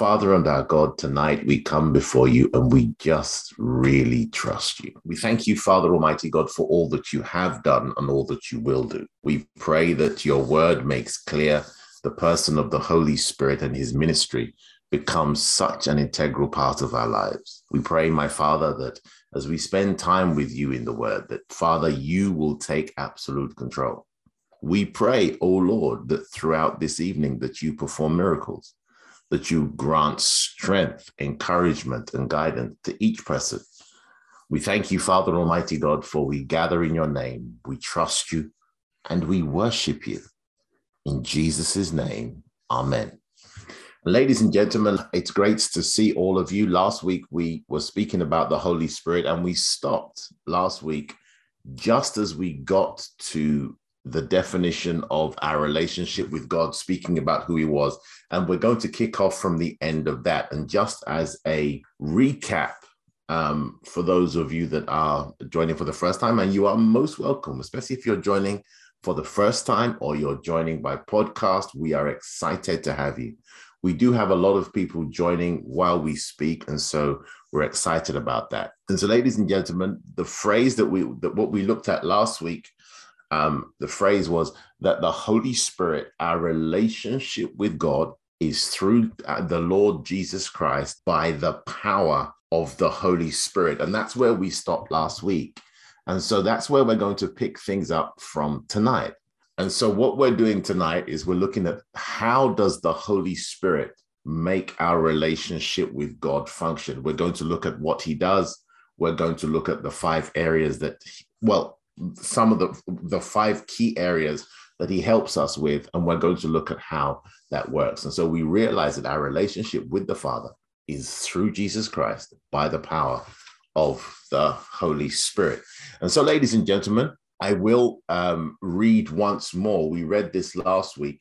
Father and our God, tonight we come before you and we just really trust you. We thank you, Father Almighty God, for all that you have done and all that you will do. We pray that your word makes clear the person of the Holy Spirit and his ministry becomes such an integral part of our lives. We pray, my Father, that as we spend time with you in the word, that Father, you will take absolute control. We pray, O oh Lord, that throughout this evening that you perform miracles that you grant strength, encouragement, and guidance to each person. We thank you, Father Almighty God, for we gather in your name, we trust you, and we worship you. In Jesus' name, amen. Ladies and gentlemen, it's great to see all of you. Last week we were speaking about the Holy Spirit, and we stopped last week just as we got to the definition of our relationship with God, speaking about who He was. And we're going to kick off from the end of that. And just as a recap, um, for those of you that are joining for the first time, and you are most welcome, especially if you're joining for the first time or you're joining by podcast, we are excited to have you. We do have a lot of people joining while we speak, and so we're excited about that. And so, ladies and gentlemen, the phrase that we that what we looked at last week um, the phrase was that the Holy Spirit, our relationship with God, is through uh, the Lord Jesus Christ by the power of the Holy Spirit. And that's where we stopped last week. And so that's where we're going to pick things up from tonight. And so what we're doing tonight is we're looking at how does the Holy Spirit make our relationship with God function? We're going to look at what he does. We're going to look at the five areas that, well, some of the the five key areas that he helps us with and we're going to look at how that works. And so we realize that our relationship with the father is through jesus christ by the power of the holy spirit. And so ladies and gentlemen i will um, read once more. We read this last week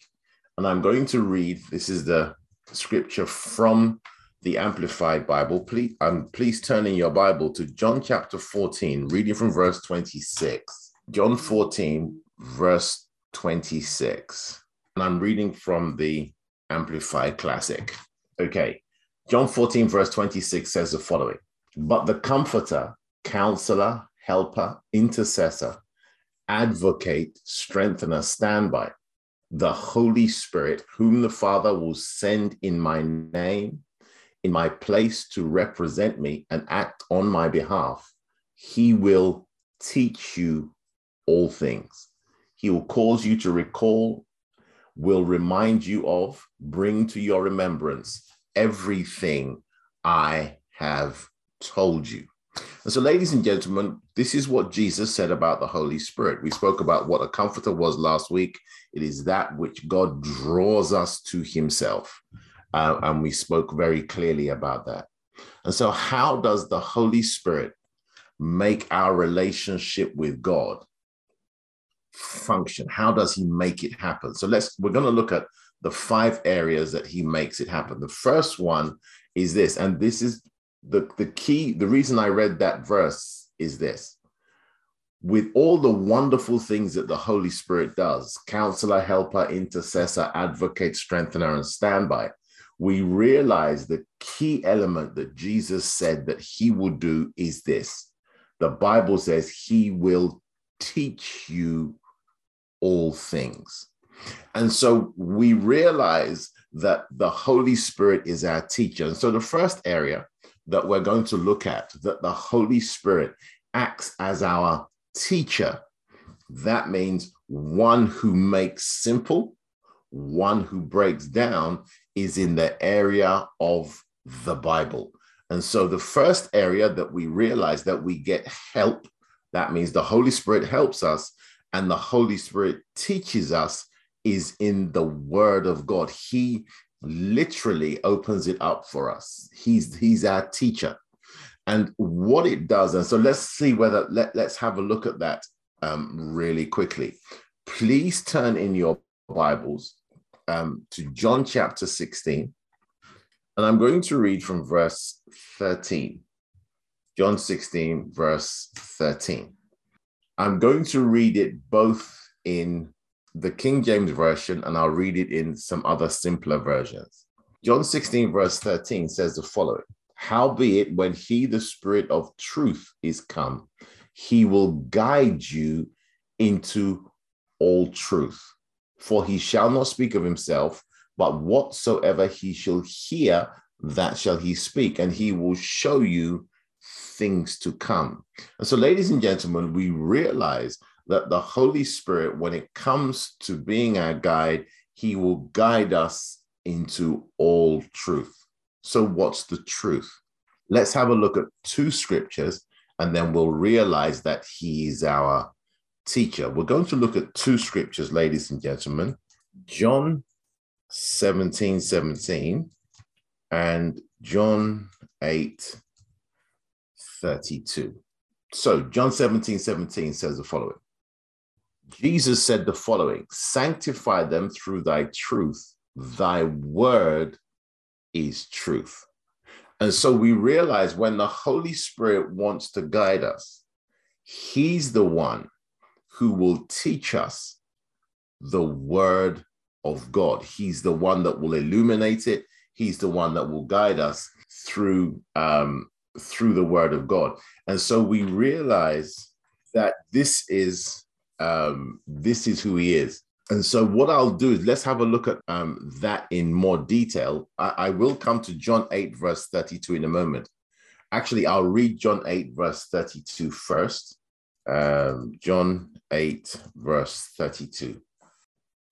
and i'm going to read this is the scripture from the Amplified Bible, please, um, please turn in your Bible to John chapter 14, reading from verse 26. John 14, verse 26. And I'm reading from the Amplified Classic. Okay. John 14, verse 26 says the following But the Comforter, Counselor, Helper, Intercessor, Advocate, Strengthener, Standby, the Holy Spirit, whom the Father will send in my name, in my place to represent me and act on my behalf, he will teach you all things. He will cause you to recall, will remind you of, bring to your remembrance everything I have told you. And so, ladies and gentlemen, this is what Jesus said about the Holy Spirit. We spoke about what a comforter was last week. It is that which God draws us to himself. Uh, and we spoke very clearly about that. And so, how does the Holy Spirit make our relationship with God function? How does He make it happen? So, let's, we're going to look at the five areas that He makes it happen. The first one is this, and this is the, the key. The reason I read that verse is this with all the wonderful things that the Holy Spirit does counselor, helper, intercessor, advocate, strengthener, and standby we realize the key element that Jesus said that he will do is this. The Bible says he will teach you all things. And so we realize that the Holy Spirit is our teacher. And so the first area that we're going to look at, that the Holy Spirit acts as our teacher, that means one who makes simple, one who breaks down, is in the area of the Bible. And so the first area that we realize that we get help, that means the Holy Spirit helps us and the Holy Spirit teaches us is in the word of God. He literally opens it up for us. He's he's our teacher. And what it does, and so let's see whether, let, let's have a look at that um, really quickly. Please turn in your Bibles um, to John chapter 16. And I'm going to read from verse 13. John 16, verse 13. I'm going to read it both in the King James Version and I'll read it in some other simpler versions. John 16, verse 13 says the following Howbeit, when he, the Spirit of truth, is come, he will guide you into all truth. For he shall not speak of himself, but whatsoever he shall hear, that shall he speak, and he will show you things to come. And so, ladies and gentlemen, we realize that the Holy Spirit, when it comes to being our guide, he will guide us into all truth. So, what's the truth? Let's have a look at two scriptures and then we'll realize that he is our teacher. We're going to look at two scriptures, ladies and gentlemen John 17 17 and John 8 32. So, John 17 17 says the following Jesus said the following Sanctify them through thy truth, thy word is truth. And so we realize when the Holy Spirit wants to guide us, he's the one who will teach us the word of God. He's the one that will illuminate it. He's the one that will guide us through um, through the word of God. And so we realize that this is um, this is who he is. And so, what I'll do is let's have a look at um, that in more detail. I, I, will come to John 8, verse 32 in a moment. Actually, I'll read John 8, verse 32 first. Um, John 8, verse 32.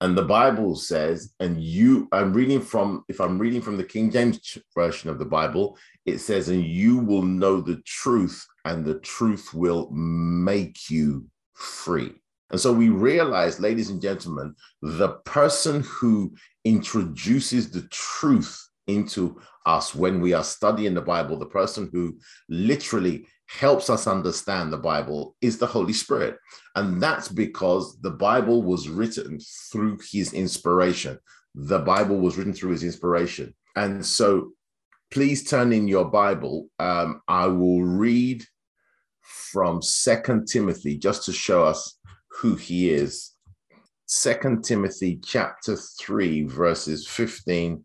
And the Bible says, and you, I'm reading from, if I'm reading from the King James version of the Bible, it says, and you will know the truth, and the truth will make you free. And so we realize, ladies and gentlemen, the person who introduces the truth into us when we are studying the Bible, the person who literally helps us understand the Bible is the Holy Spirit. And that's because the Bible was written through his inspiration. The Bible was written through his inspiration. And so please turn in your Bible. Um, I will read from Second Timothy just to show us who he is. Second Timothy chapter 3, verses 15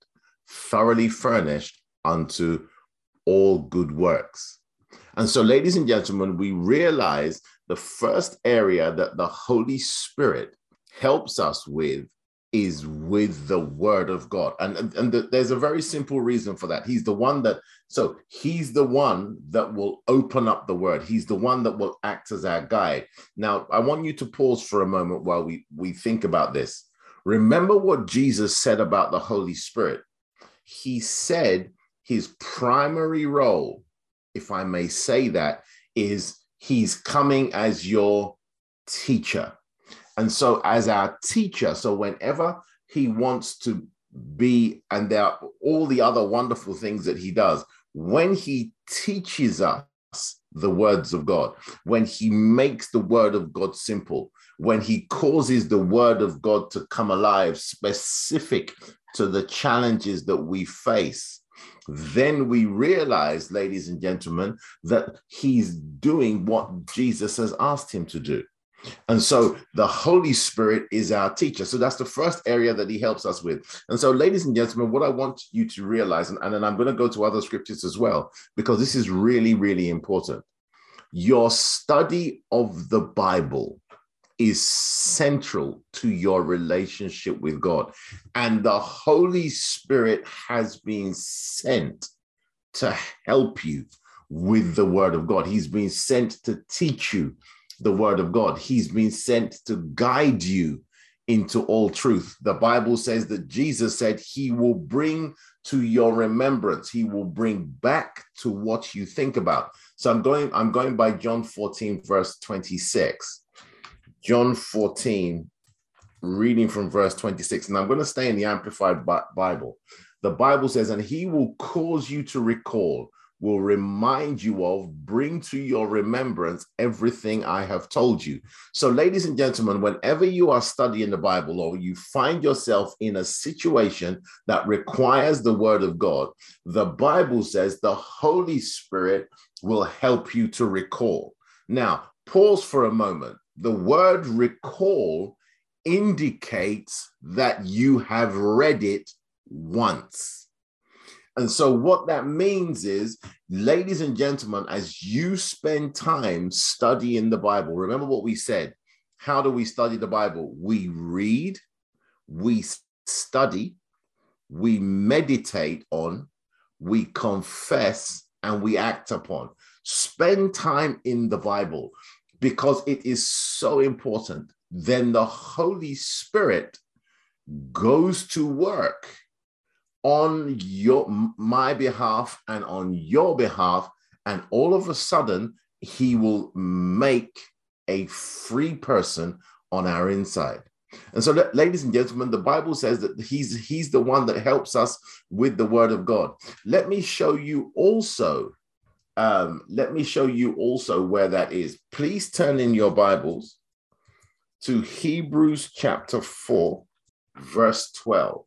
thoroughly furnished unto all good works. And so, ladies and gentlemen, we realize the first area that the Holy Spirit helps us with is with the word of God. And, and, the, there's a very simple reason for that. He's the one that, so he's the one that will open up the word. He's the one that will act as our guide. Now, I want you to pause for a moment while we, we think about this. Remember what Jesus said about the Holy Spirit. He said his primary role, if I may say that, is he's coming as your teacher. And so, as our teacher, so whenever he wants to be, and there are all the other wonderful things that he does, when he teaches us the words of God, when he makes the word of God simple, when he causes the word of God to come alive, specific to the challenges that we face, then we realize, ladies and gentlemen, that he's doing what Jesus has asked him to do. And so the Holy Spirit is our teacher. So that's the first area that he helps us with. And so, ladies and gentlemen, what I want you to realize, and, and then I'm going to go to other scriptures as well, because this is really, really important. Your study of the Bible is central to your relationship with God. And the Holy Spirit has been sent to help you with the word of God. He's been sent to teach you the word of God. He's been sent to guide you into all truth. The Bible says that Jesus said he will bring to your remembrance. He will bring back to what you think about. So I'm going I'm going by John 14 verse 26. John 14 reading from verse 26 and I'm going to stay in the amplified Bible. The Bible says and he will cause you to recall will remind you of, bring to your remembrance everything I have told you. So, ladies and gentlemen, whenever you are studying the Bible or you find yourself in a situation that requires the word of God, the Bible says the Holy Spirit will help you to recall. Now, pause for a moment. The word recall indicates that you have read it once. And so, what that means is, ladies and gentlemen, as you spend time studying the Bible, remember what we said. How do we study the Bible? We read, we study, we meditate on, we confess, and we act upon. Spend time in the Bible because it is so important. Then the Holy Spirit goes to work on your my behalf and on your behalf and all of a sudden he will make a free person on our inside and so ladies and gentlemen the bible says that he's he's the one that helps us with the word of god let me show you also um, let me show you also where that is please turn in your bibles to hebrews chapter 4 verse 12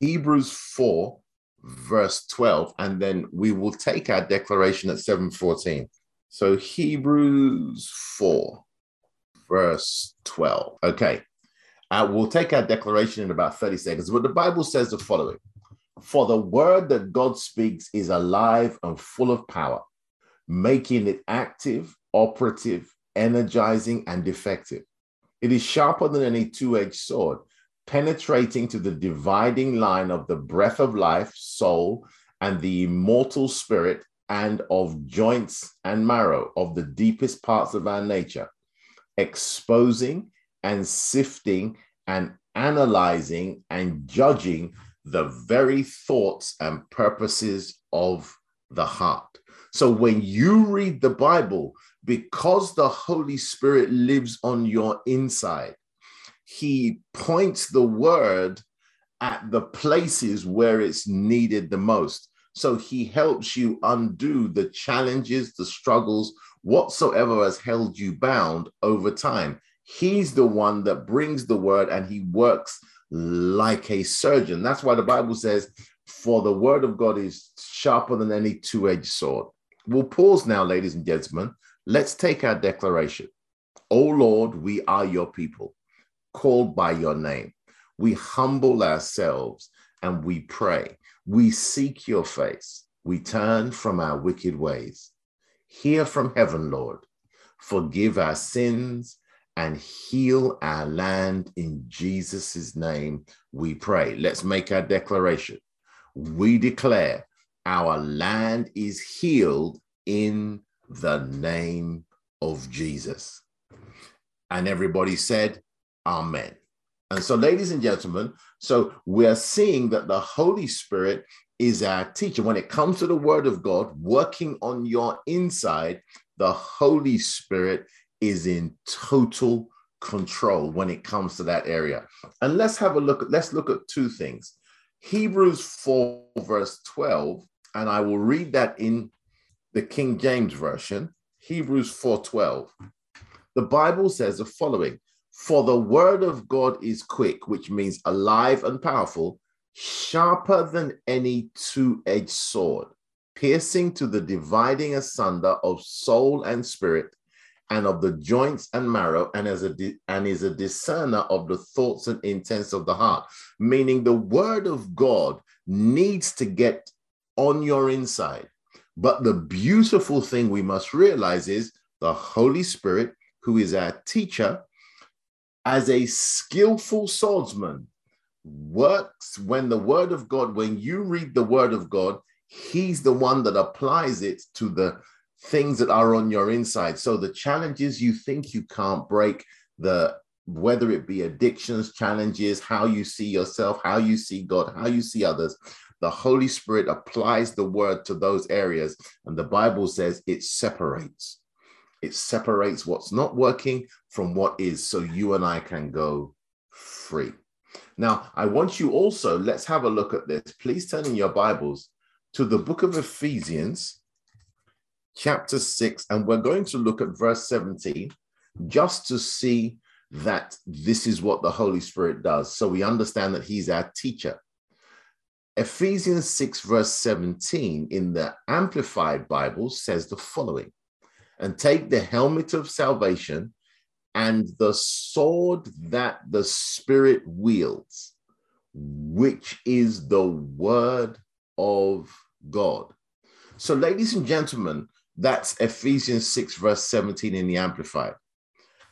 Hebrews 4, verse 12, and then we will take our declaration at 714. So Hebrews 4, verse 12. Okay. Uh, we'll take our declaration in about 30 seconds, but the Bible says the following For the word that God speaks is alive and full of power, making it active, operative, energizing, and effective. It is sharper than any two edged sword penetrating to the dividing line of the breath of life, soul, and the immortal spirit, and of joints and marrow, of the deepest parts of our nature, exposing and sifting and analyzing and judging the very thoughts and purposes of the heart. So when you read the Bible, because the Holy Spirit lives on your inside, he points the word at the places where it's needed the most. So he helps you undo the challenges, the struggles, whatsoever has held you bound over time. He's the one that brings the word and he works like a surgeon. That's why the Bible says, For the word of God is sharper than any two edged sword. We'll pause now, ladies and gentlemen. Let's take our declaration. O Lord, we are your people called by your name. We humble ourselves and we pray. We seek your face. We turn from our wicked ways. Hear from heaven, Lord. Forgive our sins and heal our land in Jesus' name, we pray. Let's make our declaration. We declare our land is healed in the name of Jesus. And everybody said, Amen. And so, ladies and gentlemen, so we're seeing that the Holy Spirit is our teacher. When it comes to the Word of God working on your inside, the Holy Spirit is in total control when it comes to that area. And let's have a look. Let's look at two things. Hebrews 4, verse 12, and I will read that in the King James Version. Hebrews 4 12. The Bible says the following for the word of God is quick, which means alive and powerful, sharper than any two edged sword, piercing to the dividing asunder of soul and spirit, and of the joints and marrow, and as a and is a discerner of the thoughts and intents of the heart. Meaning, the word of God needs to get on your inside. But the beautiful thing we must realize is the Holy Spirit, who is our teacher, as a skillful swordsman works when the word of God, when you read the word of God, He's the one that applies it to the things that are on your inside. So the challenges you think you can't break, the whether it be addictions, challenges, how you see yourself, how you see God, how you see others, the Holy Spirit applies the word to those areas. And the Bible says it separates. It separates what's not working from what is, so you and I can go free. Now, I want you also, let's have a look at this. Please turn in your Bibles to the book of Ephesians, chapter 6, and we're going to look at verse 17 just to see that this is what the Holy Spirit does. So we understand that He's our teacher. Ephesians 6, verse 17 in the Amplified Bible says the following and take the helmet of salvation and the sword that the Spirit wields, which is the word of God. So, ladies and gentlemen, that's Ephesians 6, verse 17 in the Amplified.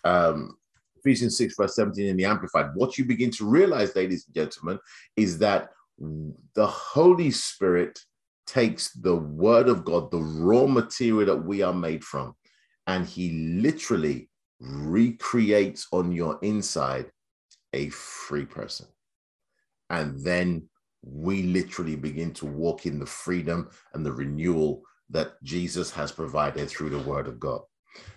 Um, Ephesians 6, verse 17 in the Amplified. What you begin to realize, ladies and gentlemen, is that the Holy Spirit takes the word of God, the raw material that we are made from, and he literally recreates on your inside a free person. And then we literally begin to walk in the freedom and the renewal that Jesus has provided through the word of God.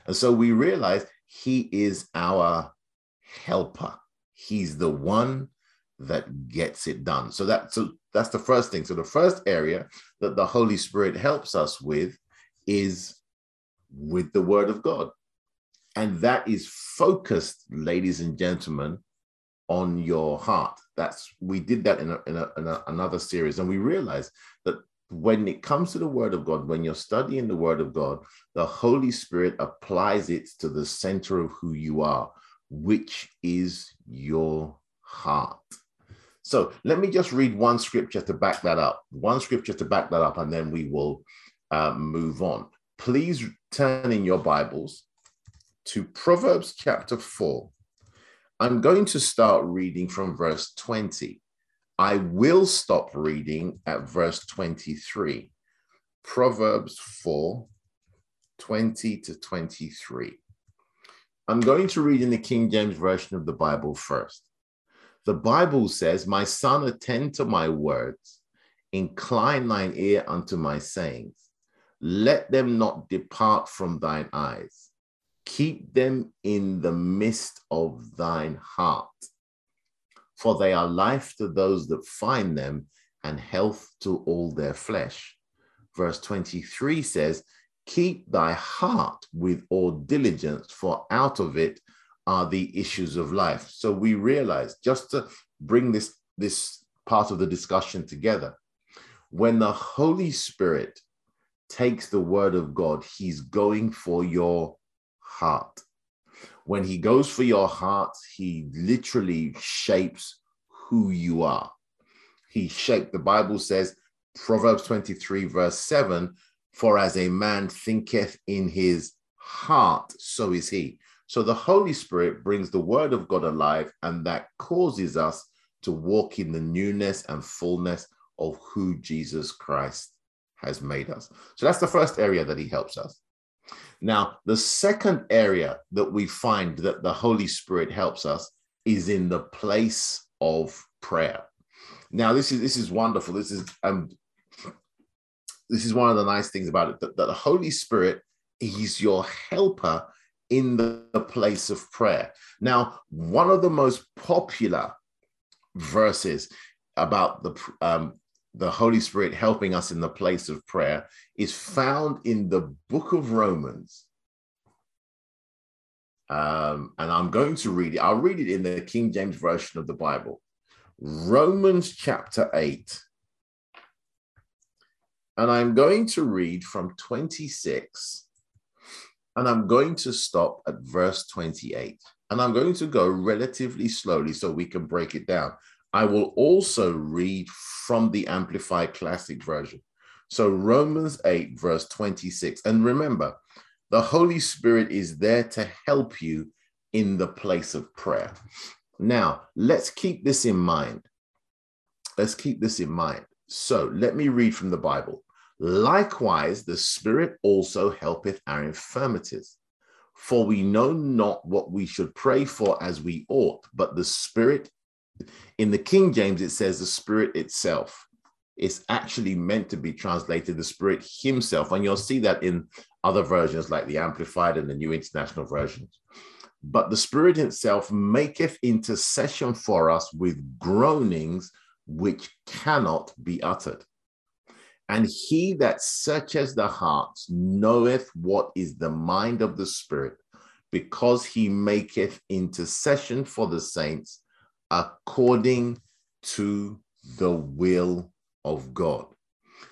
And so we realize he is our helper. He's the one that gets it done. So that so that's the first thing. So the first area that the Holy Spirit helps us with is with the word of God. And that is focused, ladies and gentlemen, on your heart. That's we did that in, a, in, a, in a, another series, and we realized that when it comes to the word of God, when you're studying the word of God, the Holy Spirit applies it to the center of who you are, which is your heart. So let me just read one scripture to back that up, one scripture to back that up, and then we will uh, move on. Please turn in your Bibles to Proverbs chapter 4. I'm going to start reading from verse 20. I will stop reading at verse 23. Proverbs 4 20 to 23. I'm going to read in the King James Version of the Bible first. The Bible says, My son, attend to my words, incline thine ear unto my sayings. Let them not depart from thine eyes. Keep them in the midst of thine heart. For they are life to those that find them and health to all their flesh. Verse 23 says, Keep thy heart with all diligence, for out of it are the issues of life. So we realize just to bring this, this part of the discussion together, when the Holy Spirit takes the word of God, he's going for your heart. When he goes for your heart, he literally shapes who you are. He shaped, the Bible says, Proverbs 23, verse 7 For as a man thinketh in his heart, so is he. So the Holy Spirit brings the word of God alive, and that causes us to walk in the newness and fullness of who Jesus Christ has made us. So that's the first area that he helps us. Now, the second area that we find that the Holy Spirit helps us is in the place of prayer. Now, this is this is wonderful. This is um this is one of the nice things about it that, that the Holy Spirit is your helper in the, the place of prayer. Now, one of the most popular verses about the um, the Holy Spirit helping us in the place of prayer is found in the book of Romans. Um, and I'm going to read it. I'll read it in the King James Version of the Bible. Romans chapter 8. And I'm going to read from 26 and I'm going to stop at verse 28. And I'm going to go relatively slowly so we can break it down. I will also read from the Amplified Classic Version. So, Romans 8, verse 26. And remember, the Holy Spirit is there to help you in the place of prayer. Now, let's keep this in mind. Let's keep this in mind. So, let me read from the Bible. Likewise, the Spirit also helpeth our infirmities. For we know not what we should pray for as we ought, but the Spirit, in the King James, it says the Spirit itself. It's actually meant to be translated the Spirit Himself. And you'll see that in other versions like the Amplified and the New International Versions. But the Spirit itself maketh intercession for us with groanings which cannot be uttered. And he that searches the hearts knoweth what is the mind of the Spirit, because he maketh intercession for the saints according to the will of God.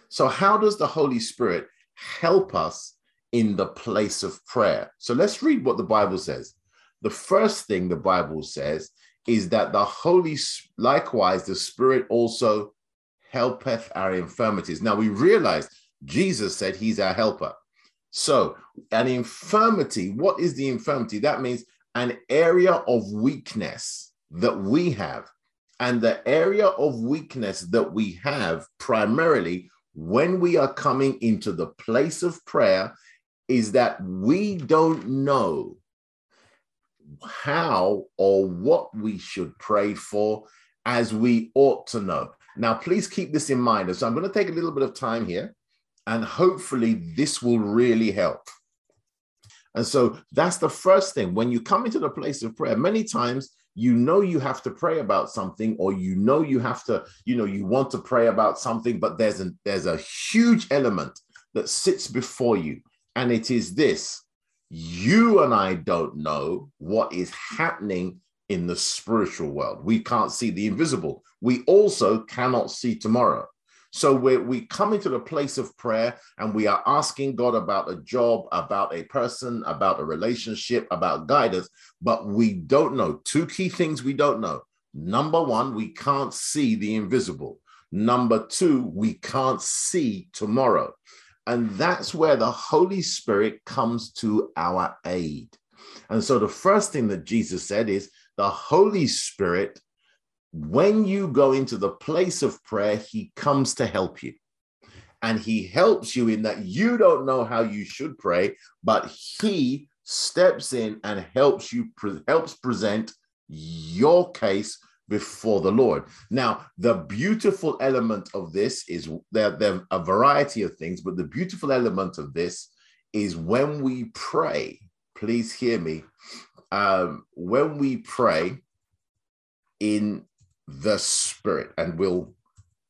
So, how does the Holy Spirit help us in the place of prayer? So, let's read what the Bible says. The first thing the Bible says is that the Holy, likewise, the Spirit also helpeth our infirmities. Now we realize Jesus said he's our helper. So, an infirmity, what is the infirmity? That means an area of weakness that we have. And the area of weakness that we have primarily when we are coming into the place of prayer is that we don't know how or what we should pray for as we ought to know. Now, please keep this in mind. So, I'm going to take a little bit of time here, and hopefully, this will really help. And so, that's the first thing. When you come into the place of prayer, many times you know you have to pray about something, or you know you have to, you know, you want to pray about something, but there's a there's a huge element that sits before you, and it is this: you and I don't know what is happening in the spiritual world. We can't see the invisible. We also cannot see tomorrow. So we we come into the place of prayer and we are asking God about a job, about a person, about a relationship, about guidance, but we don't know. Two key things we don't know. Number one, we can't see the invisible. Number two, we can't see tomorrow. And that's where the Holy Spirit comes to our aid. And so the first thing that Jesus said is the Holy Spirit, when you go into the place of prayer, he comes to help you. And he helps you in that you don't know how you should pray, but he steps in and helps you helps present your case before the Lord. Now, the beautiful element of this is there, there are a variety of things, but the beautiful element of this is when we pray, please hear me, um, when we pray in the Spirit, and we'll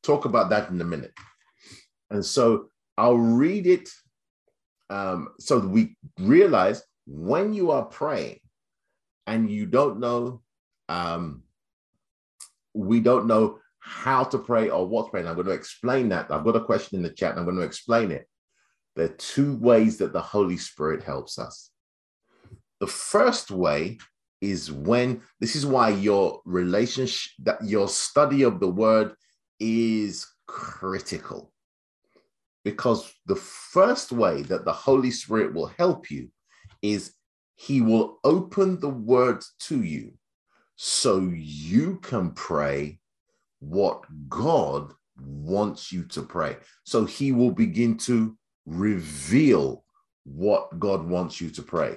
talk about that in a minute. And so I'll read it um, so that we realize when you are praying and you don't know, um, we don't know how to pray or what to pray. And I'm going to explain that. I've got a question in the chat and I'm going to explain it. There are two ways that the Holy Spirit helps us. The first way is when this is why your relationship that your study of the word is critical. Because the first way that the holy spirit will help you is he will open the word to you so you can pray what god wants you to pray. So he will begin to reveal what god wants you to pray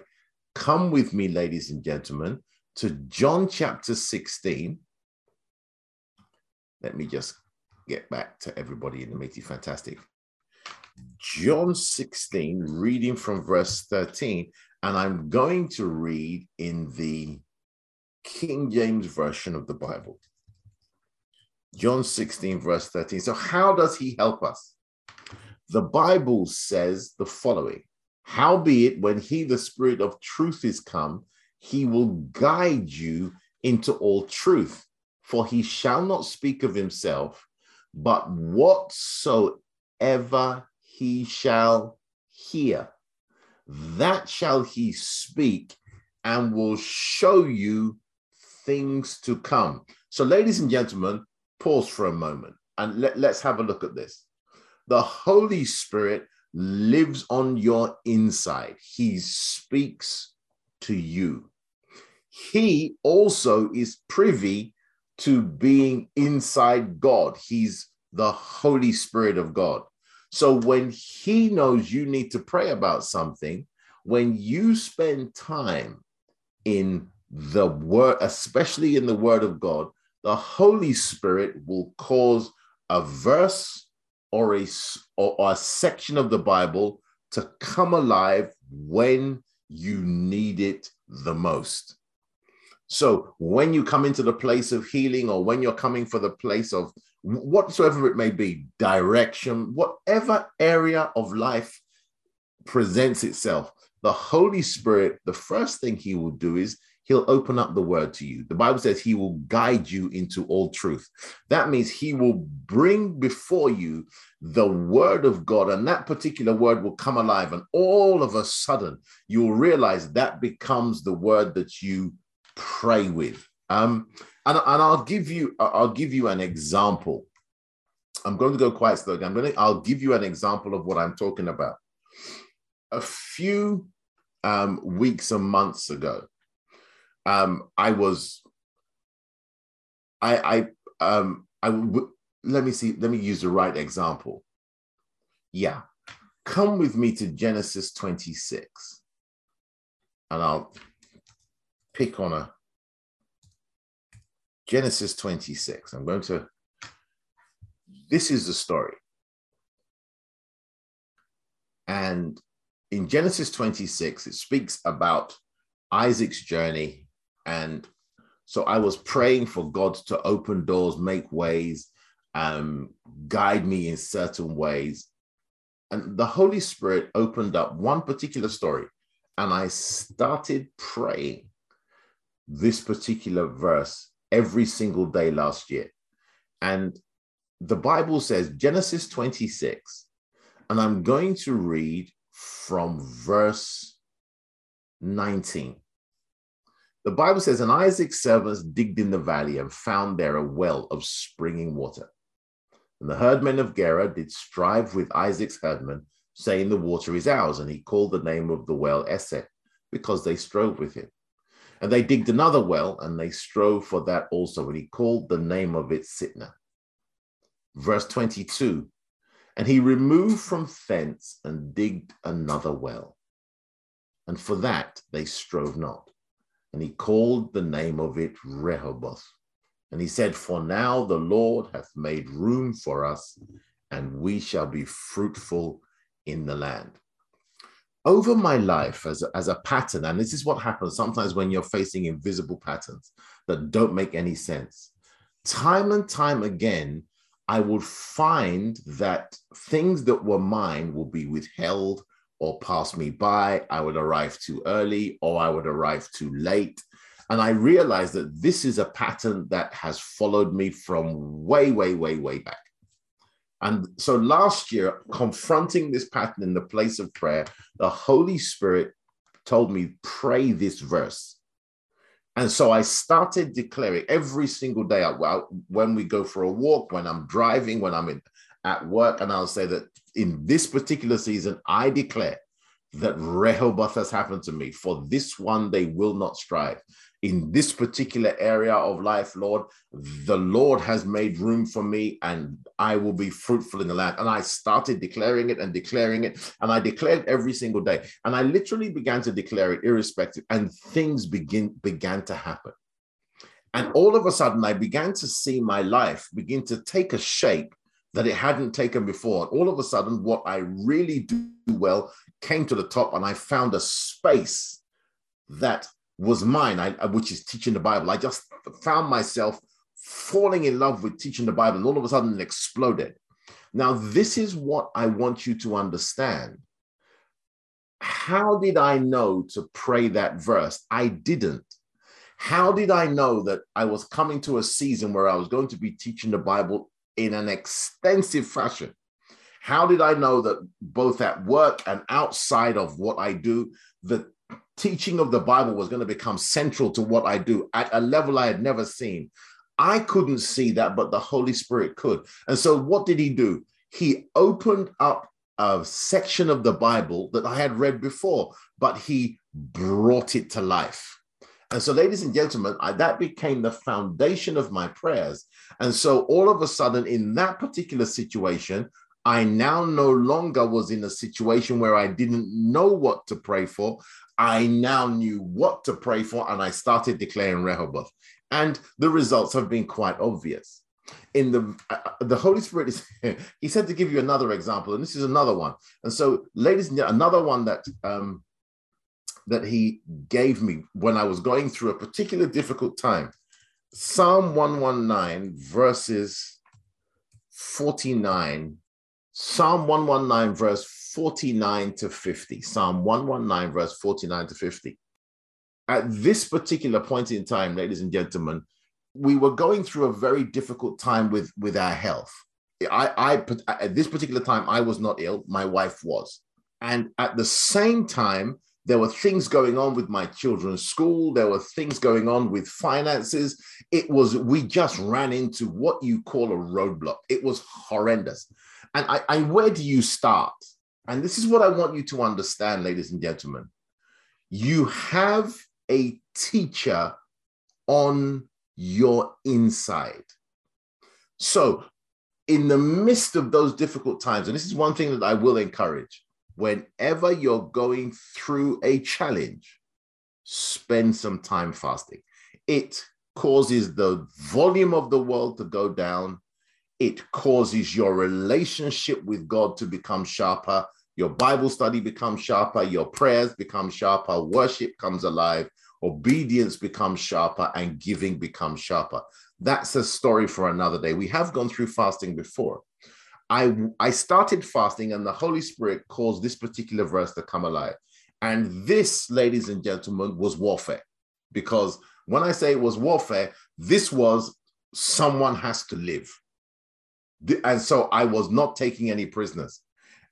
Come with me, ladies and gentlemen, to John chapter 16. Let me just get back to everybody in the meeting. Fantastic. John 16, reading from verse 13, and I'm going to read in the King James Version of the Bible. John 16, verse 13. So, how does he help us? The Bible says the following Howbeit, when he, the Spirit of truth, is come, he will guide you into all truth. For he shall not speak of himself, but whatsoever he shall hear, that shall he speak and will show you things to come. So, ladies and gentlemen, pause for a moment and let, us have a look at this. The Holy Spirit lives on your inside. He speaks to you. He also is privy to being inside God. He's the Holy Spirit of God. So when he knows you need to pray about something, when you spend time in the word, especially in the word of God, the Holy Spirit will cause a verse or a, or a section of the Bible to come alive when you need it the most. So when you come into the place of healing or when you're coming for the place of whatsoever it may be, direction, whatever area of life presents itself, the Holy Spirit, the first thing he will do is he'll open up the word to you. The Bible says he will guide you into all truth. That means he will bring before you the word of God, and that particular word will come alive. And all of a sudden, you'll realize that becomes the word that you pray with. Um, and, and I'll give you I'll give you an example. I'm going to go quite slowly. I'm going to I'll give you an example of what I'm talking about. A few um, weeks and months ago, um, I was I I um I w- let me see let me use the right example. Yeah, come with me to Genesis 26, and I'll pick on a Genesis 26. I'm going to, this is the story. And in Genesis 26, it speaks about Isaac's journey. And so I was praying for God to open doors, make ways, um, guide me in certain ways. And the Holy Spirit opened up one particular story. And I started praying this particular verse every single day last year. And the Bible says, Genesis 26, and I'm going to read from verse 19. The Bible says, And Isaac's servants digged in the valley and found there a well of springing water. And the herdmen of Gerar did strive with Isaac's herdmen, saying, The water is ours. And he called the name of the well Esek, because they strove with him. And they digged another well, and they strove for that also. And he called the name of it Sitnah. Verse 22 And he removed from thence and digged another well. And for that they strove not. And he called the name of it Rehoboth. And he said, For now the Lord hath made room for us, and we shall be fruitful in the land over my life as a, as a pattern, and this is what happens sometimes when you're facing invisible patterns that don't make any sense. Time and time again, I would find that things that were mine will be withheld or pass me by. I would arrive too early or I would arrive too late. And I realized that this is a pattern that has followed me from way, way, way, way back. And so last year, confronting this pattern in the place of prayer, the Holy Spirit told me, pray this verse. And so I started declaring every single day when we go for a walk, when I'm driving, when I'm in, at work, and I'll say that in this particular season, I declare that Rehoboth has happened to me. For this one, they will not strive in this particular area of life, Lord, the Lord has made room for me and I will be fruitful in the land. And I started declaring it and declaring it. And I declared every single day. And I literally began to declare it irrespective. And things begin began to happen. And all of a sudden, I began to see my life begin to take a shape that it hadn't taken before. And all of a sudden, what I really do well came to the top, and I found a space that was mine, I, which is teaching the Bible. I just found myself falling in love with teaching the Bible, and all of a sudden it exploded. Now, this is what I want you to understand. How did I know to pray that verse? I didn't. How did I know that I was coming to a season where I was going to be teaching the Bible in an extensive fashion? How did I know that both at work and outside of what I do, the teaching of the Bible was going to become central to what I do at a level I had never seen. I couldn't see that, but the Holy Spirit could. And so, what did he do? He opened up a section of the Bible that I had read before, but he brought it to life. And so, ladies and gentlemen, I, that became the foundation of my prayers. And so, all of a sudden, in that particular situation, I now no longer was in a situation where I didn't know what to pray for. I now knew what to pray for, and I started declaring Rehoboth. And the results have been quite obvious. In the uh, the Holy Spirit is he said to give you another example, and this is another one. And so, ladies and another one that um, that he gave me when I was going through a particular difficult time. Psalm 119, verses 49. Psalm 119, verse 49 to 50. Psalm 119, verse 49 to 50. At this particular point in time, ladies and gentlemen, we were going through a very difficult time with, with our health. I, I at this particular time, I was not ill, my wife was. And at the same time, there were things going on with my children's school. There were things going on with finances. It was, we just ran into what you call a roadblock. It was horrendous. And I, I where do you start? And this is what I want you to understand, ladies and gentlemen. You have a teacher on your inside. So, in the midst of those difficult times, and this is one thing that I will encourage whenever you're going through a challenge, spend some time fasting. It causes the volume of the world to go down. It causes your relationship with God to become sharper. Your Bible study becomes sharper. Your prayers become sharper. Worship comes alive. Obedience becomes sharper and giving becomes sharper. That's a story for another day. We have gone through fasting before. I I started fasting, and the Holy Spirit caused this particular verse to come alive. And this, ladies and gentlemen, was warfare. Because when I say it was warfare, this was someone has to live. And so I was not taking any prisoners.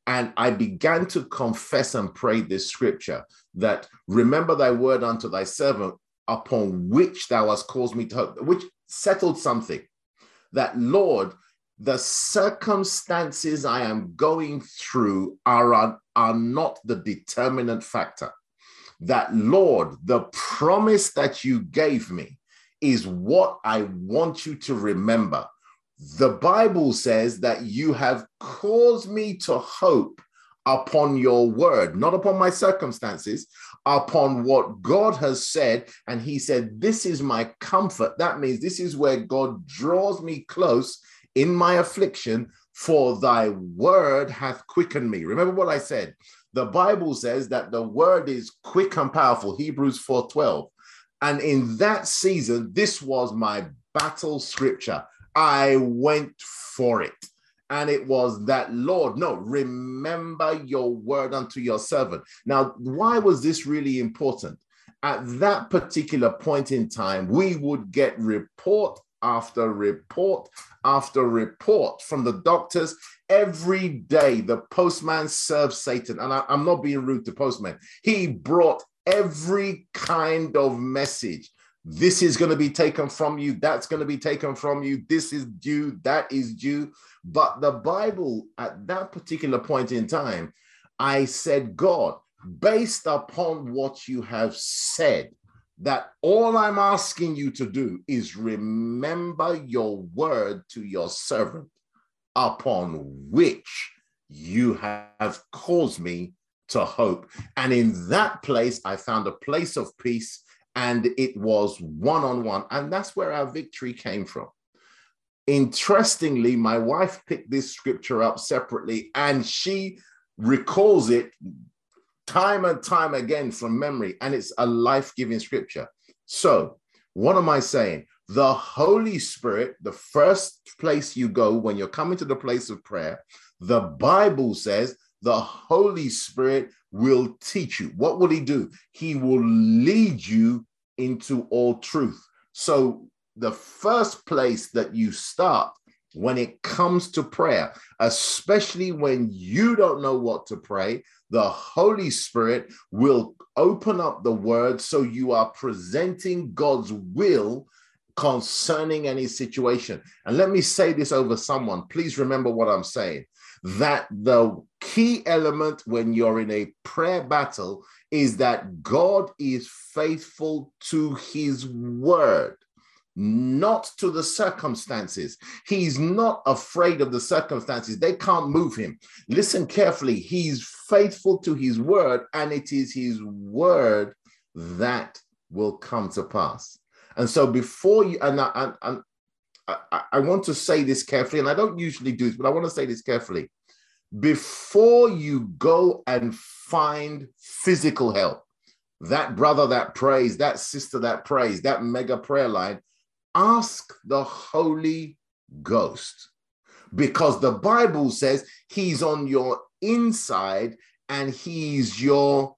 And I began to confess and pray this scripture that remember thy word unto thy servant, upon which thou hast caused me to hope, which settled something. That Lord, the circumstances I am going through are, are not the determinant factor. That, Lord, the promise that you gave me is what I want you to remember. The Bible says that you have caused me to hope upon your word, not upon my circumstances, upon what God has said. And he said, This is my comfort. That means this is where God draws me close in my affliction, for thy word hath quickened me. Remember what I said. The Bible says that the word is quick and powerful, Hebrews 4:12. And in that season, this was my battle scripture. I went for it. And it was that, Lord, no, remember your word unto your servant. Now, why was this really important? At that particular point in time, we would get report after report after report from the doctors every day. The postman served Satan, and I, am not being rude to postman. He brought every kind of message. This is going to be taken from you. That's going to be taken from you. This is due. That is due. But the Bible, at that particular point in time, I said, God, based upon what you have said, that all I'm asking you to do is remember your word to your servant, upon which you have caused me to hope. And in that place, I found a place of peace, and it was one on one. And that's where our victory came from. Interestingly, my wife picked this scripture up separately, and she recalls it time and time again from memory, and it's a life giving scripture. So, what am I saying? The Holy Spirit, the first place you go when you're coming to the place of prayer, the Bible says the Holy Spirit will teach you. What will He do? He will lead you into all truth. So, the first place that you start when it comes to prayer, especially when you don't know what to pray, the Holy Spirit will open up the word so you are presenting God's will concerning any situation. And let me say this over someone. Please remember what I'm saying that the key element when you're in a prayer battle is that God is faithful to his word. Not to the circumstances. He's not afraid of the circumstances. They can't move him. Listen carefully. He's faithful to his word, and it is his word that will come to pass. And so before you, and, and, and I, I want to say this carefully, and I don't usually do this, but I want to say this carefully. Before you go and find physical help, that brother that prays, that sister that prays, that mega prayer line, ask the Holy Ghost because the Bible says he's on your inside and he's your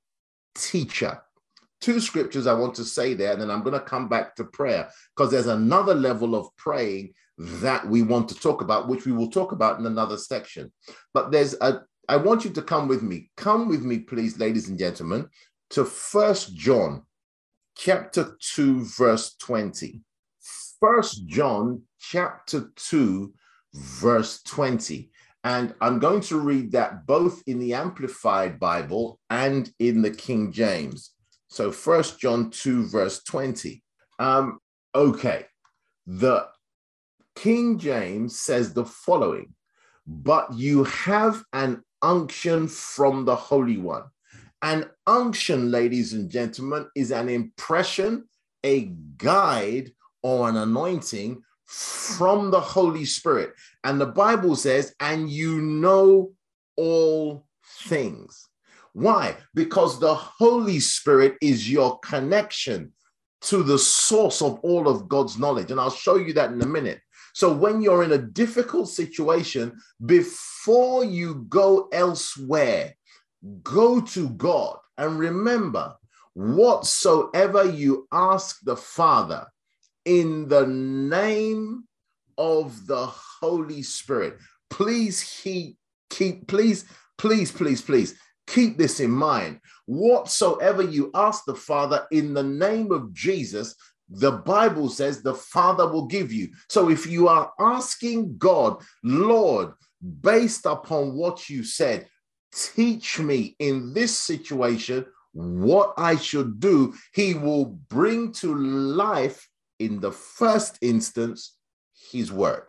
teacher two scriptures I want to say there, and then I'm going to come back to prayer because there's another level of praying that we want to talk about, which we will talk about in another section. But there's a, I want you to come with me. Come with me, please, ladies and gentlemen, to First John chapter 2, verse 20. First John chapter 2, verse 20. And I'm going to read that both in the Amplified Bible and in the King James. So First John 2, verse 20. Um, okay. The King James says the following, but you have an unction from the Holy One. An unction, ladies and gentlemen, is an impression, a guide, or an anointing from the Holy Spirit. And the Bible says, and you know all things. Why? Because the Holy Spirit is your connection to the source of all of God's knowledge. And I'll show you that in a minute. So when you're in a difficult situation, before you go elsewhere, go to God and remember whatsoever you ask the Father in the name of the Holy Spirit. Please keep, keep please, please, please, please Keep this in mind. Whatsoever you ask the Father in the name of Jesus, the Bible says the Father will give you. So if you are asking God, Lord, based upon what you said, teach me in this situation what I should do, He will bring to life in the first instance His word.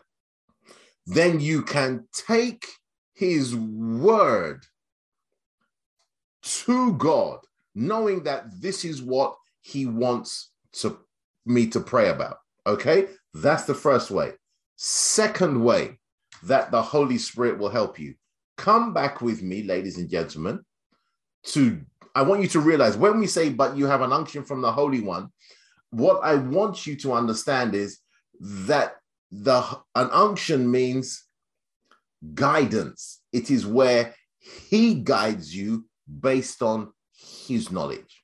Then you can take His word to God, knowing that this is what He wants to me to pray about. Okay, that's the first way. Second way that the Holy Spirit will help you. Come back with me, ladies and gentlemen, to I want you to realize when we say, but you have an unction from the Holy One, what I want you to understand is that the an unction means guidance. It is where he guides you based on his knowledge.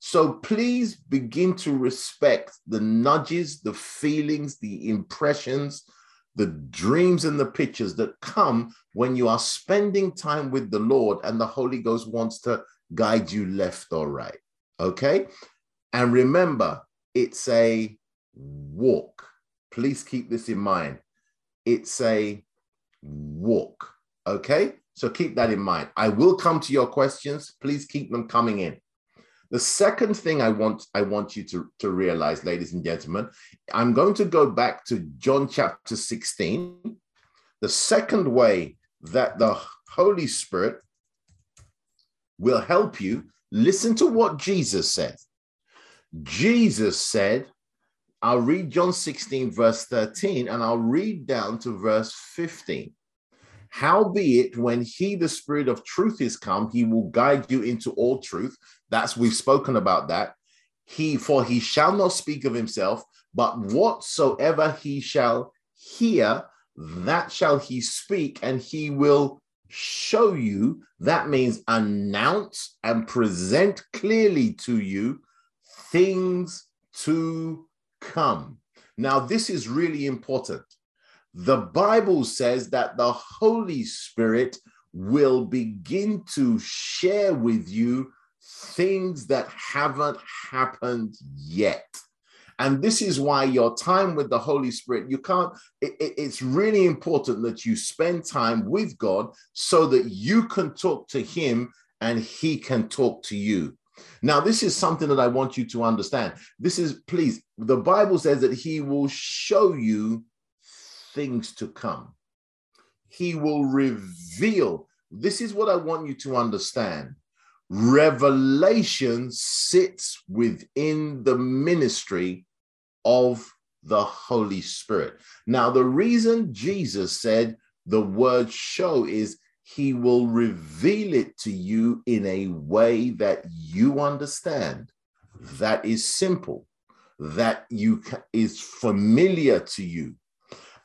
So please begin to respect the nudges, the feelings, the impressions, the dreams, and the pictures that come when you are spending time with the Lord and the Holy Ghost wants to guide you left or right. Okay? And remember, it's a walk. Please keep this in mind. It's a walk. Okay? So keep that in mind. I will come to your questions. Please keep them coming in. The second thing I want I want you to, to realize, ladies and gentlemen, I'm going to go back to John chapter 16. The second way that the Holy Spirit will help you, listen to what Jesus said. Jesus said, I'll read John 16, verse 13, and I'll read down to verse 15. Howbeit, when he, the Spirit of truth, is come, he will guide you into all truth. That's we've spoken about that. He, for he shall not speak of himself, but whatsoever he shall hear, that shall he speak, and he will show you. That means announce and present clearly to you things to come. Now, this is really important the Bible says that the Holy Spirit will begin to share with you things that haven't happened yet. And this is why your time with the Holy Spirit, you can't, it, it, it's really important that you spend time with God so that you can talk to Him and He can talk to you. Now, this is something that I want you to understand. This is, please, the Bible says that he will show you things to come. He will reveal. This is what I want you to understand. Revelation sits within the ministry of the Holy Spirit. Now, the reason Jesus said the word show is he will reveal it to you in a way that you understand, that is simple, that you is familiar to you.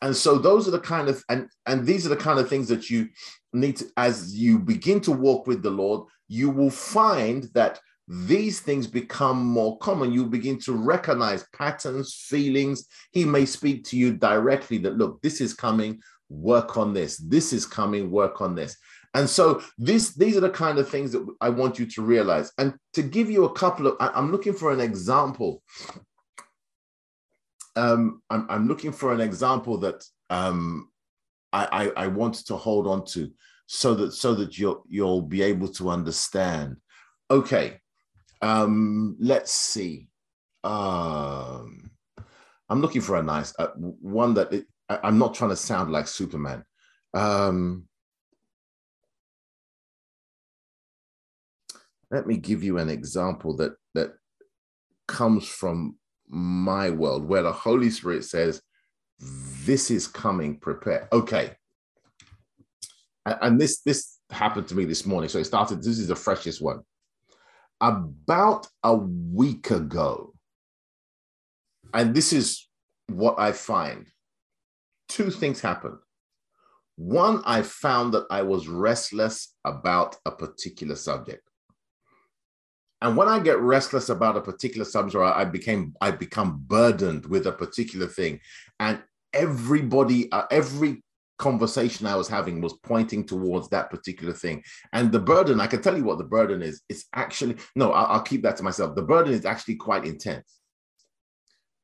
And so those are the kind of and and these are the kind of things that you need to as you begin to walk with the Lord, you will find that these things become more common. You begin to recognize patterns, feelings. He may speak to you directly that, look, this is coming, work on this. This is coming, work on this. And so this, these are the kind of things that I want you to realize. And to give you a couple of, I'm looking for an example. Um, I'm, I'm looking for an example that um, I, I, I want to hold on to so that so that you'll you'll be able to understand. Okay, um, let's see. Um, I'm looking for a nice uh, one that it, I, am not trying to sound like Superman. Um, let me give you an example that that comes from my world where the Holy Spirit says, "This is coming. Prepare." Okay, and this this happened to me this morning. So it started. This is the freshest one about a week ago, and this is what I find two things happened. One, I found that I was restless about a particular subject. And when I get restless about a particular subject, or I became I become burdened with a particular thing, and everybody, uh, every conversation I was having was pointing towards that particular thing. And the burden, I can tell you what the burden is. It's actually, no, I'll, I'll keep that to myself. The burden is actually quite intense.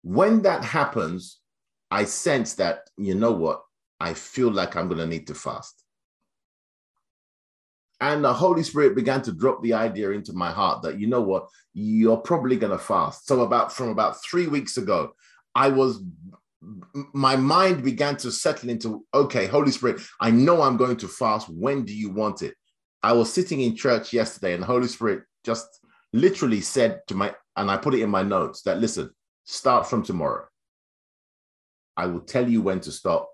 When that happens, I sense that, you know what, I feel like I'm going to need to fast. And the Holy Spirit began to drop the idea into my heart that, you know what, you're probably going to fast. So, about from about three weeks ago, I was my mind began to settle into okay holy spirit i know i'm going to fast. When do you want it? I was sitting in church yesterday and the holy spirit just literally said to my and i put it in my notes that listen start from tomorrow i will tell you when to stop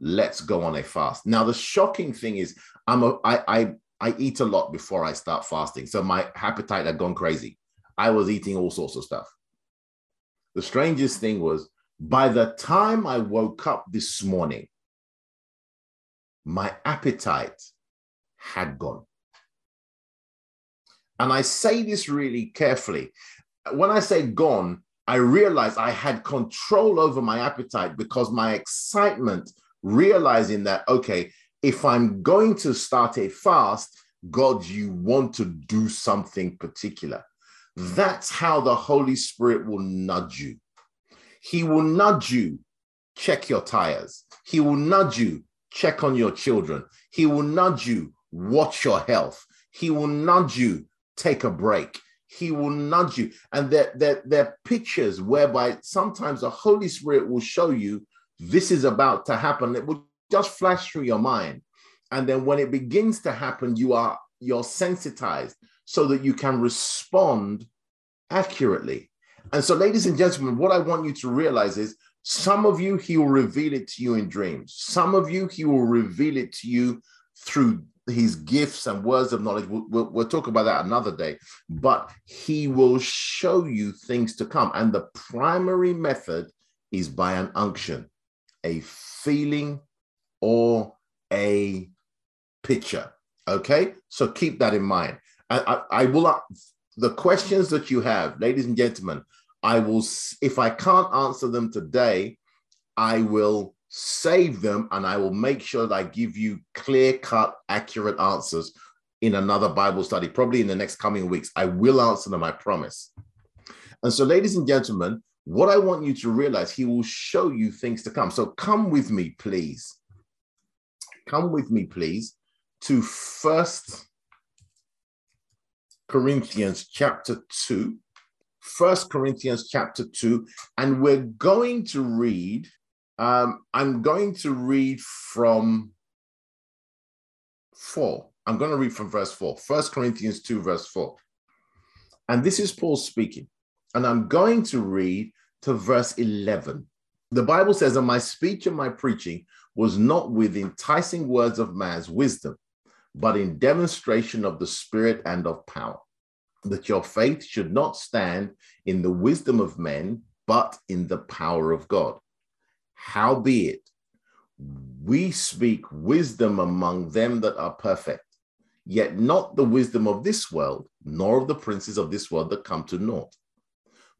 let's go on a fast now the shocking thing is i'm a i i, I eat a lot before i start fasting so my appetite had gone crazy i was eating all sorts of stuff the strangest thing was by the time I woke up this morning, my appetite had gone. And I say this really carefully. When I say gone, I realized I had control over my appetite because my excitement, realizing that, okay, if I'm going to start a fast, God, you want to do something particular. That's how the Holy Spirit will nudge you. He will nudge you, check your tires. He will nudge you, check on your children. He will nudge you, watch your health. He will nudge you, take a break. He will nudge you. And there are pictures whereby sometimes the Holy Spirit will show you this is about to happen. It will just flash through your mind. And then when it begins to happen, you are you're sensitized so that you can respond accurately. And so, ladies and gentlemen, what I want you to realize is some of you, he will reveal it to you in dreams. Some of you, he will reveal it to you through his gifts and words of knowledge. We'll, we'll, we'll, talk about that another day. But he will show you things to come. And the primary method is by an unction, a feeling, or a picture. Okay? So keep that in mind. I, I, I will, uh, the questions that you have, ladies and gentlemen, I will, if I can't answer them today, I will save them and I will make sure that I give you clear cut, accurate answers in another Bible study, probably in the next coming weeks. I will answer them, I promise. And so, ladies and gentlemen, what I want you to realize, he will show you things to come. So, come with me, please. Come with me, please, to first Corinthians chapter 2. First Corinthians chapter 2. And we're going to read, um, I'm going to read from 4. I'm going to read from verse 4. First Corinthians 2, verse 4. And this is Paul speaking. And I'm going to read to verse 11. The Bible says, And my speech and my preaching was not with enticing words of man's wisdom, but in demonstration of the Spirit and of power, that your faith should not stand in the wisdom of men, but in the power of God. Howbeit, we speak wisdom among them that are perfect, yet not the wisdom of this world, nor of the princes of this world that come to naught.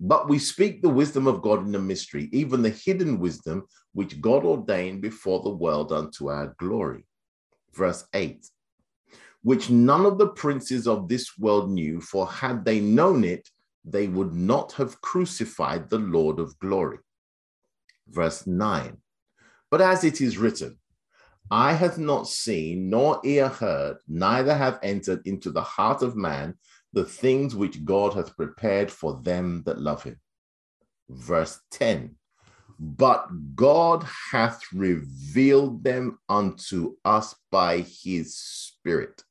But we speak the wisdom of God in the mystery, even the hidden wisdom which God ordained before the world unto our glory. Verse 8 Which none of the princes of this world knew, for had they known it, they would not have crucified the Lord of glory. Verse 9 But as it is written, I have not seen, nor ear heard, neither have entered into the heart of man the things which God hath prepared for them that love him. Verse 10 But God hath revealed them unto us by his Spirit.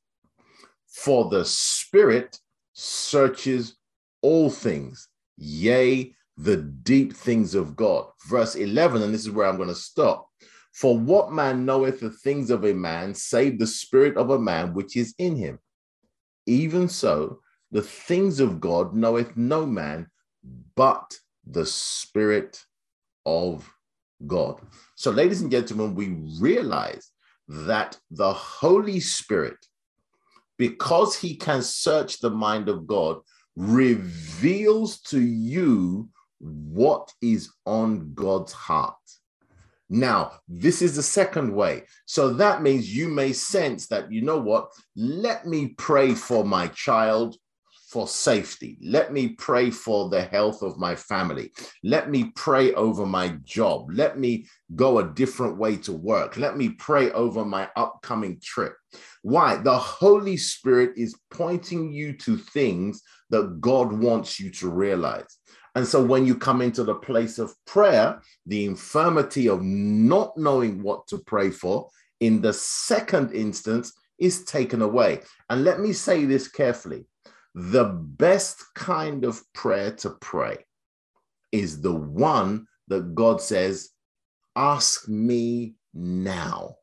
For the Spirit searches all things, yea, the deep things of God. Verse 11, and this is where I'm going to stop. For what man knoweth the things of a man, save the spirit of a man which is in him? Even so, the things of God knoweth no man but the Spirit of God. So, ladies and gentlemen, we realize that the Holy Spirit, because he can search the mind of God, reveals to you what is on God's heart. Now, this is the second way. So that means you may sense that, you know what, let me pray for my child for safety. Let me pray for the health of my family. Let me pray over my job. Let me go a different way to work. Let me pray over my upcoming trip. Why? The Holy Spirit is pointing you to things that God wants you to realize. And so when you come into the place of prayer, the infirmity of not knowing what to pray for in the second instance is taken away. And let me say this carefully the best kind of prayer to pray is the one that God says, Ask me now.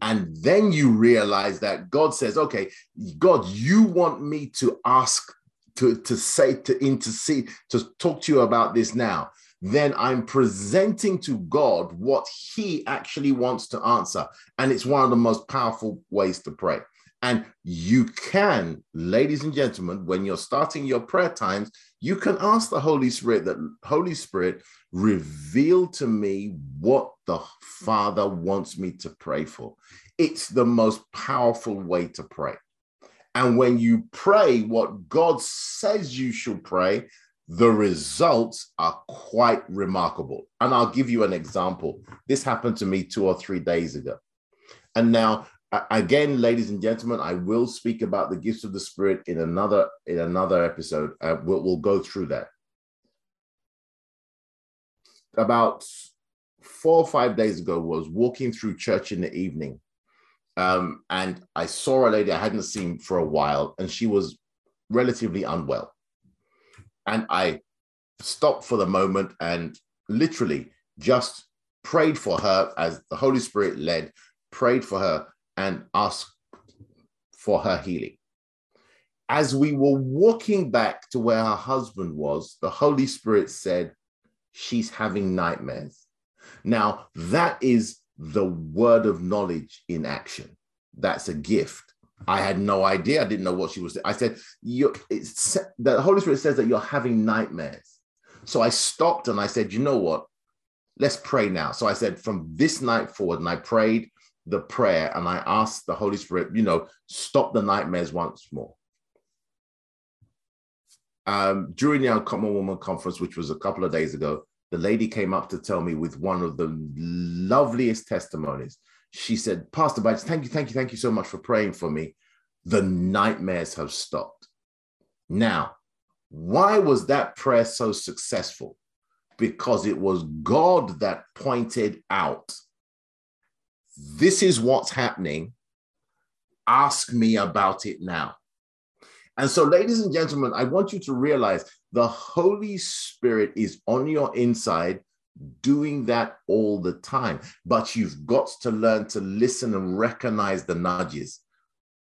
And then you realize that God says, Okay, God, you want me to ask, to, to say, to intercede, to talk to you about this now. Then I'm presenting to God what He actually wants to answer. And it's one of the most powerful ways to pray. And you can, ladies and gentlemen, when you're starting your prayer times, you can ask the Holy Spirit that Holy Spirit reveal to me what the Father wants me to pray for. It's the most powerful way to pray. And when you pray what God says you should pray, the results are quite remarkable. And I'll give you an example. This happened to me two or three days ago. And now again ladies and gentlemen i will speak about the gifts of the spirit in another in another episode uh, we'll, we'll go through that about four or five days ago was walking through church in the evening um, and i saw a lady i hadn't seen for a while and she was relatively unwell and i stopped for the moment and literally just prayed for her as the holy spirit led prayed for her and asked for her healing. As we were walking back to where her husband was, the Holy Spirit said, She's having nightmares. Now, that is the word of knowledge in action. That's a gift. I had no idea. I didn't know what she was. I said, you it's, the Holy Spirit says that you're having nightmares. So I stopped and I said, you know what? Let's pray now. So I said, from this night forward, and I prayed the prayer and I asked the Holy Spirit, you know, stop the nightmares once more. Um, during the Uncommon Woman Conference, which was a couple of days ago, the lady came up to tell me with one of the loveliest testimonies. She said, Pastor Bites, thank you, thank you, thank you so much for praying for me. the nightmares have stopped. Now, why was that prayer so successful? Because it was God that pointed out this is what's happening. Ask me about it now. And so, ladies and gentlemen, I want you to realize the Holy Spirit is on your inside doing that all the time. But you've got to learn to listen and recognize the nudges.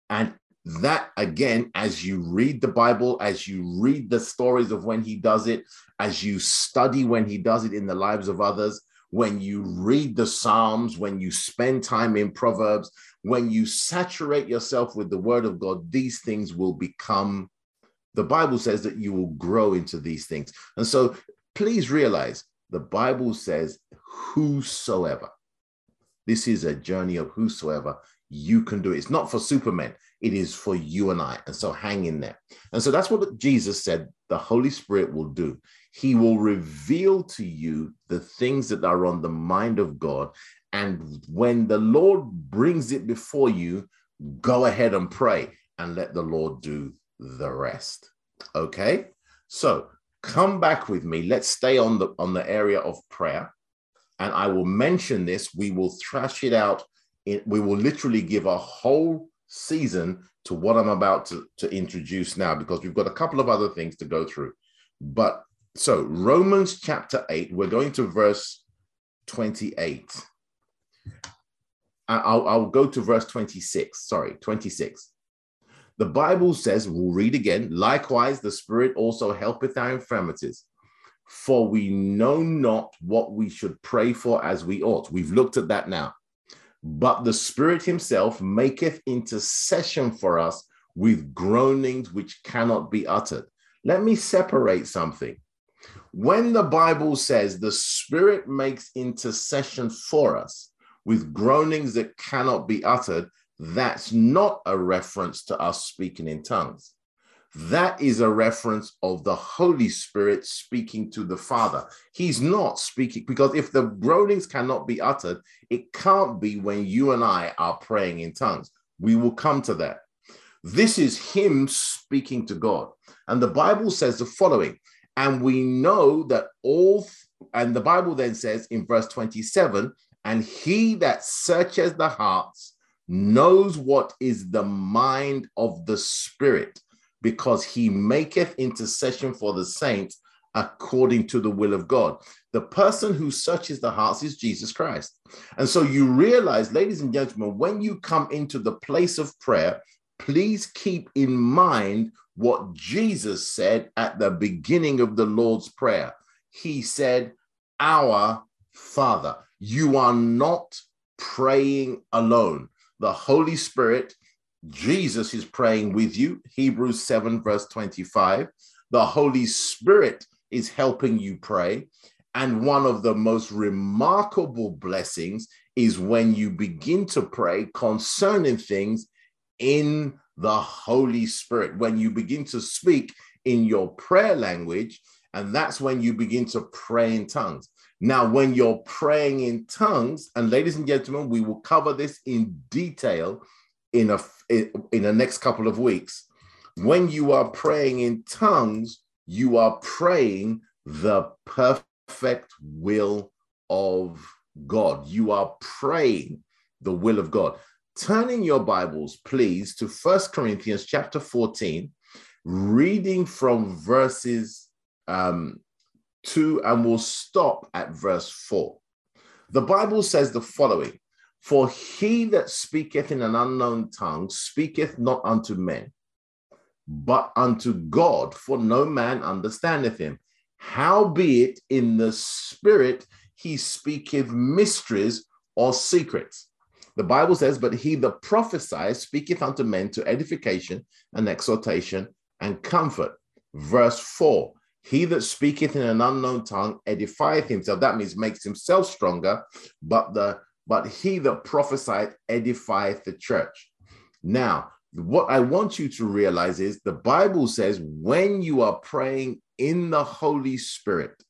And that, again, as you read the Bible, as you read the stories of when he does it, as you study when he does it in the lives of others, when you read the Psalms, when you spend time in Proverbs, when you saturate yourself with the word of God, these things will become, the Bible says that you will grow into these things. And so please realize the Bible says, whosoever. This is a journey of whosoever you can do it. It's not for supermen, it is for you and I. And so hang in there. And so that's what Jesus said the Holy Spirit will do. He will reveal to you the things that are on the mind of God. And when the Lord brings it before you, go ahead and pray and let the Lord do the rest. Okay? So come back with me. Let's stay on the on the area of prayer. And I will mention this. We will thrash it out. It, we will literally give a whole season to what I'm about to, to introduce now because we've got a couple of other things to go through. But so, Romans chapter 8, we're going to verse 28. I'll, I'll go to verse 26. Sorry, 26. The Bible says, we'll read again, likewise, the Spirit also helpeth our infirmities, for we know not what we should pray for as we ought. We've looked at that now. But the Spirit Himself maketh intercession for us with groanings which cannot be uttered. Let me separate something. When the Bible says the Spirit makes intercession for us with groanings that cannot be uttered, that's not a reference to us speaking in tongues. That is a reference of the Holy Spirit speaking to the Father. He's not speaking because if the groanings cannot be uttered, it can't be when you and I are praying in tongues. We will come to that. This is Him speaking to God. And the Bible says the following, and we know that all, and the Bible then says in verse 27, and he that searches the hearts knows what is the mind of the Spirit because he maketh intercession for the saints according to the will of God. The person who searches the hearts is Jesus Christ. And so you realize, ladies and gentlemen, when you come into the place of prayer, please keep in mind what Jesus said at the beginning of the Lord's Prayer. He said, Our Father. You are not praying alone. The Holy Spirit Jesus is praying with you. Hebrews 7, verse 25. The Holy Spirit is helping you pray. And one of the most remarkable blessings is when you begin to pray concerning things in the Holy Spirit, when you begin to speak in your prayer language, and that's when you begin to pray in tongues. Now, when you're praying in tongues, and ladies and gentlemen, we will cover this in detail in a in the next couple of weeks. When you are praying in tongues, you are praying the perfect will of God. You are praying the will of God. Turning your Bibles, please, to First Corinthians chapter 14, reading from verses um, 2, and we'll stop at verse 4. The Bible says the following for he that speaketh in an unknown tongue speaketh not unto men, but unto God, for no man understandeth him. Howbeit in the spirit he speaketh mysteries or secrets. The Bible says, But he that prophesies speaketh unto men to edification and exhortation and comfort. Verse 4 He that speaketh in an unknown tongue edifieth himself. That means makes himself stronger, but the but he that prophesied edifieth the church. Now, what I want you to realize is the Bible says when you are praying in the Holy Spirit,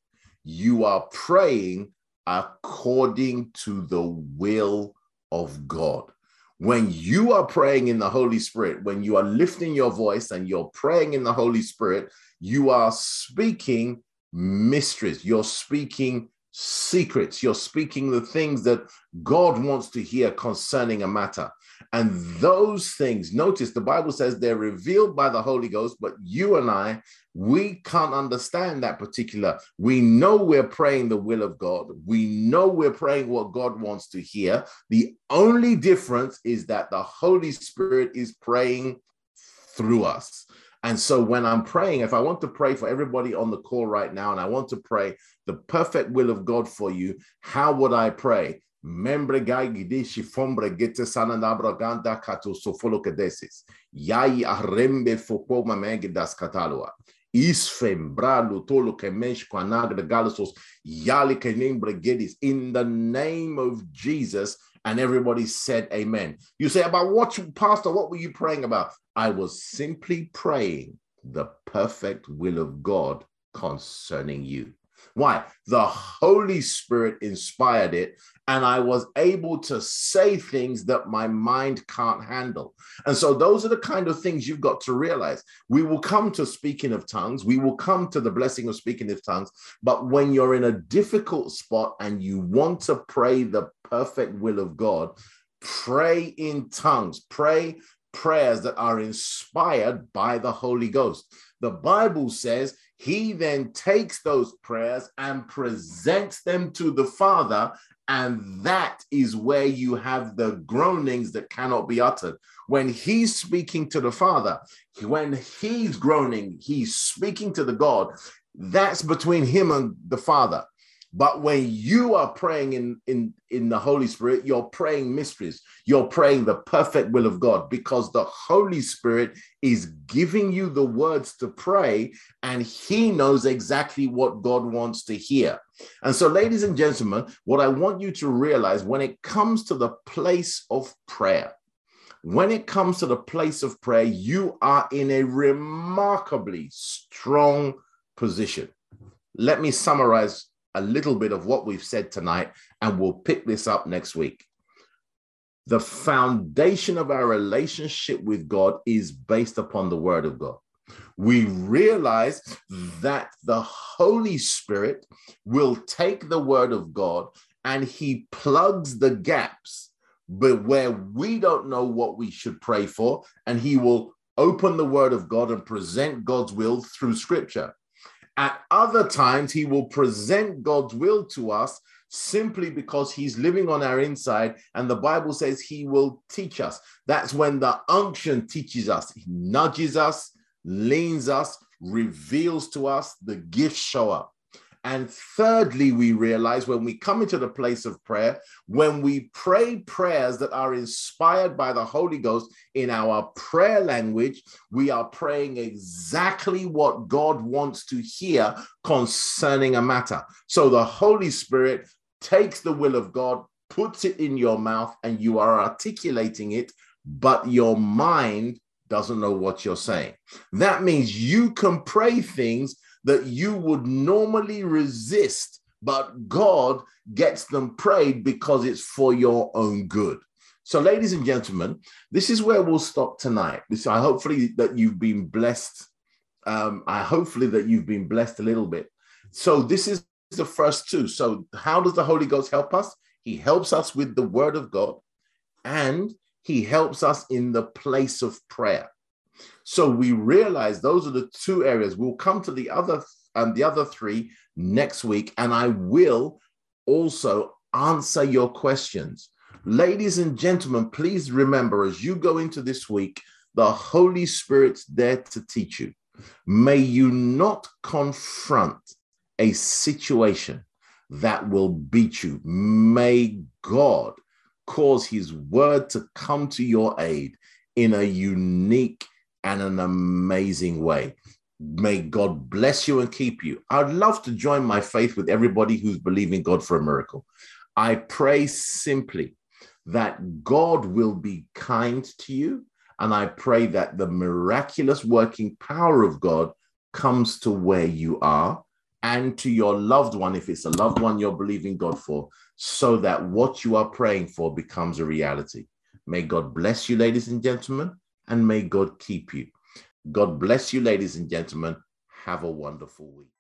you are praying according to the will of God. When you are praying in the Holy Spirit, when you are lifting your voice and you're praying in the Holy Spirit, you are speaking mysteries. You're speaking secrets. You're speaking the things that God wants to hear concerning a matter. And those things, notice the Bible says they're revealed by the Holy Ghost, but you and I, we can't understand that particular. We know we're praying the will of God. We know we're praying what God wants to hear. The only difference is that the Holy Spirit is praying through us. And so when I'm praying, if I want to pray for everybody on the call right now, and I want to pray the perfect will of God for you, how would I pray? Membre gai gidishi fombre gete sanandabra ganda kato sofolo kedesis. Yai arrembe foko mamege das katalua. Isfem brado tolo kemesh kwanagre galasos yali kenembre gedis. In the name of Jesus, and everybody said amen. You say about what you, Pastor, what were you praying about? I was simply praying the perfect will of God concerning you. Why? The Holy Spirit inspired it, and I was able to say things that my mind can't handle. And so, those are the kind of things you've got to realize. We will come to speaking of tongues, we will come to the blessing of speaking of tongues. But when you're in a difficult spot and you want to pray the perfect will of God, pray in tongues, pray prayers that are inspired by the Holy Ghost. The Bible says he then takes those prayers and presents them to the Father. And that is where you have the groanings that cannot be uttered. When he's speaking to the Father, when he's groaning, he's speaking to the God. That's between him and the Father. But when you are praying in, in, in the Holy Spirit, you're praying mysteries. You're praying the perfect will of God because the Holy Spirit is giving you the words to pray and He knows exactly what God wants to hear. And so, ladies and gentlemen, what I want you to realize when it comes to the place of prayer, when it comes to the place of prayer, you are in a remarkably strong position. Let me summarize a little bit of what we've said tonight, and we'll pick this up next week. The foundation of our relationship with God is based upon the Word of God. We realize that the Holy Spirit will take the Word of God and He plugs the gaps, but where we don't know what we should pray for, and He will open the Word of God and present God's will through Scripture. At other times, he will present God's will to us simply because he's living on our inside. And the Bible says he will teach us. That's when the unction teaches us, he nudges us, leans us, reveals to us, the gifts show up. And thirdly, we realize when we come into the place of prayer, when we pray prayers that are inspired by the Holy Ghost in our prayer language, we are praying exactly what God wants to hear concerning a matter. So the Holy Spirit takes the will of God, puts it in your mouth, and you are articulating it, but your mind doesn't know what you're saying. That means you can pray things that you would normally resist, but God gets them prayed because it's for your own good. So, ladies and gentlemen, this is where we'll stop tonight. This, I hopefully that you've been blessed. Um, I hopefully that you've been blessed a little bit. So, this is the first two. So, how does the Holy Ghost help us? He helps us with the Word of God, and He helps us in the place of prayer. So we realize those are the two areas. We'll come to the other and um, the other three next week, and I will also answer your questions. Ladies and gentlemen, please remember as you go into this week, the Holy Spirit's there to teach you. May you not confront a situation that will beat you. May God cause his word to come to your aid in a unique and an amazing way. May God bless you and keep you. I'd love to join my faith with everybody who's believing God for a miracle. I pray simply that God will be kind to you. And I pray that the miraculous working power of God comes to where you are and to your loved one, if it's a loved one you're believing God for, so that what you are praying for becomes a reality. May God bless you, ladies and gentlemen, and may God keep you. God bless you, ladies and gentlemen. Have a wonderful week.